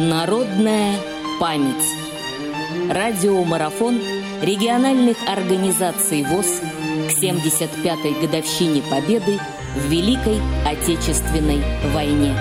Народная память. Радиомарафон региональных организаций ВОЗ к 75-й годовщине Победы в Великой Отечественной войне.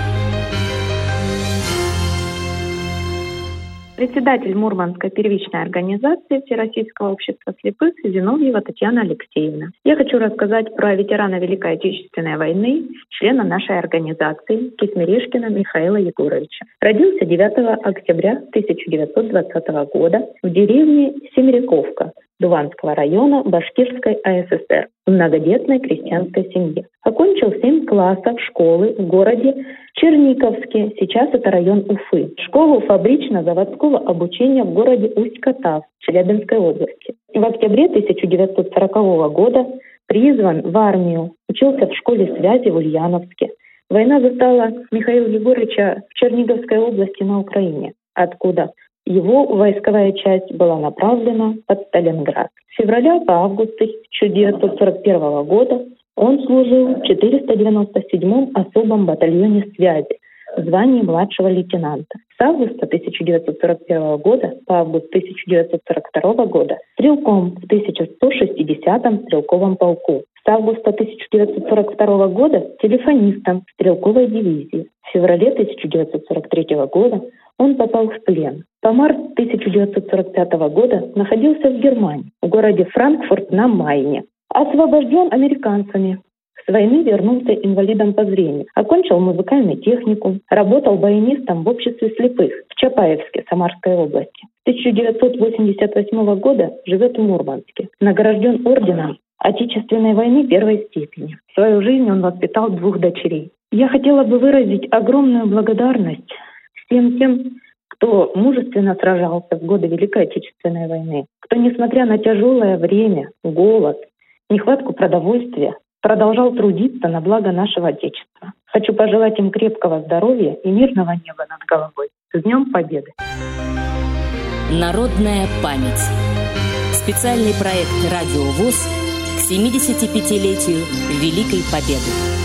Председатель Мурманской первичной организации Всероссийского общества слепых Зиновьева Татьяна Алексеевна. Я хочу рассказать про ветерана Великой Отечественной войны, члена нашей организации Кисмирешкина Михаила Егоровича. Родился 9 октября 1920 года в деревне Семеряковка Дуванского района Башкирской АССР в многодетной крестьянской семье. Окончил 7 классов школы в городе Черниковске, сейчас это район Уфы. Школу фабрично-заводского обучения в городе Усть-Катав Челябинской области. В октябре 1940 года призван в армию, учился в школе связи в Ульяновске. Война застала Михаила Егоровича в Черниговской области на Украине, откуда его войсковая часть была направлена под Сталинград. С февраля по август 1941 года он служил в 497-м особом батальоне связи в звании младшего лейтенанта. С августа 1941 года по август 1942 года стрелком в 1160-м стрелковом полку. С августа 1942 года телефонистом стрелковой дивизии. В феврале 1943 года он попал в плен. По март 1945 года находился в Германии, в городе Франкфурт на Майне. Освобожден американцами. С войны вернулся инвалидом по зрению. Окончил музыкальный техникум. Работал баянистом в обществе слепых в Чапаевске, Самарской области. С 1988 года живет в Мурманске. Награжден орденом Отечественной войны первой степени. В свою жизнь он воспитал двух дочерей. Я хотела бы выразить огромную благодарность всем тем, кто мужественно сражался в годы Великой Отечественной войны, кто, несмотря на тяжелое время, голод, нехватку продовольствия, продолжал трудиться на благо нашего Отечества. Хочу пожелать им крепкого здоровья и мирного неба над головой. С Днем Победы! Народная память. Специальный проект «Радио ВОЗ» к 75-летию Великой Победы.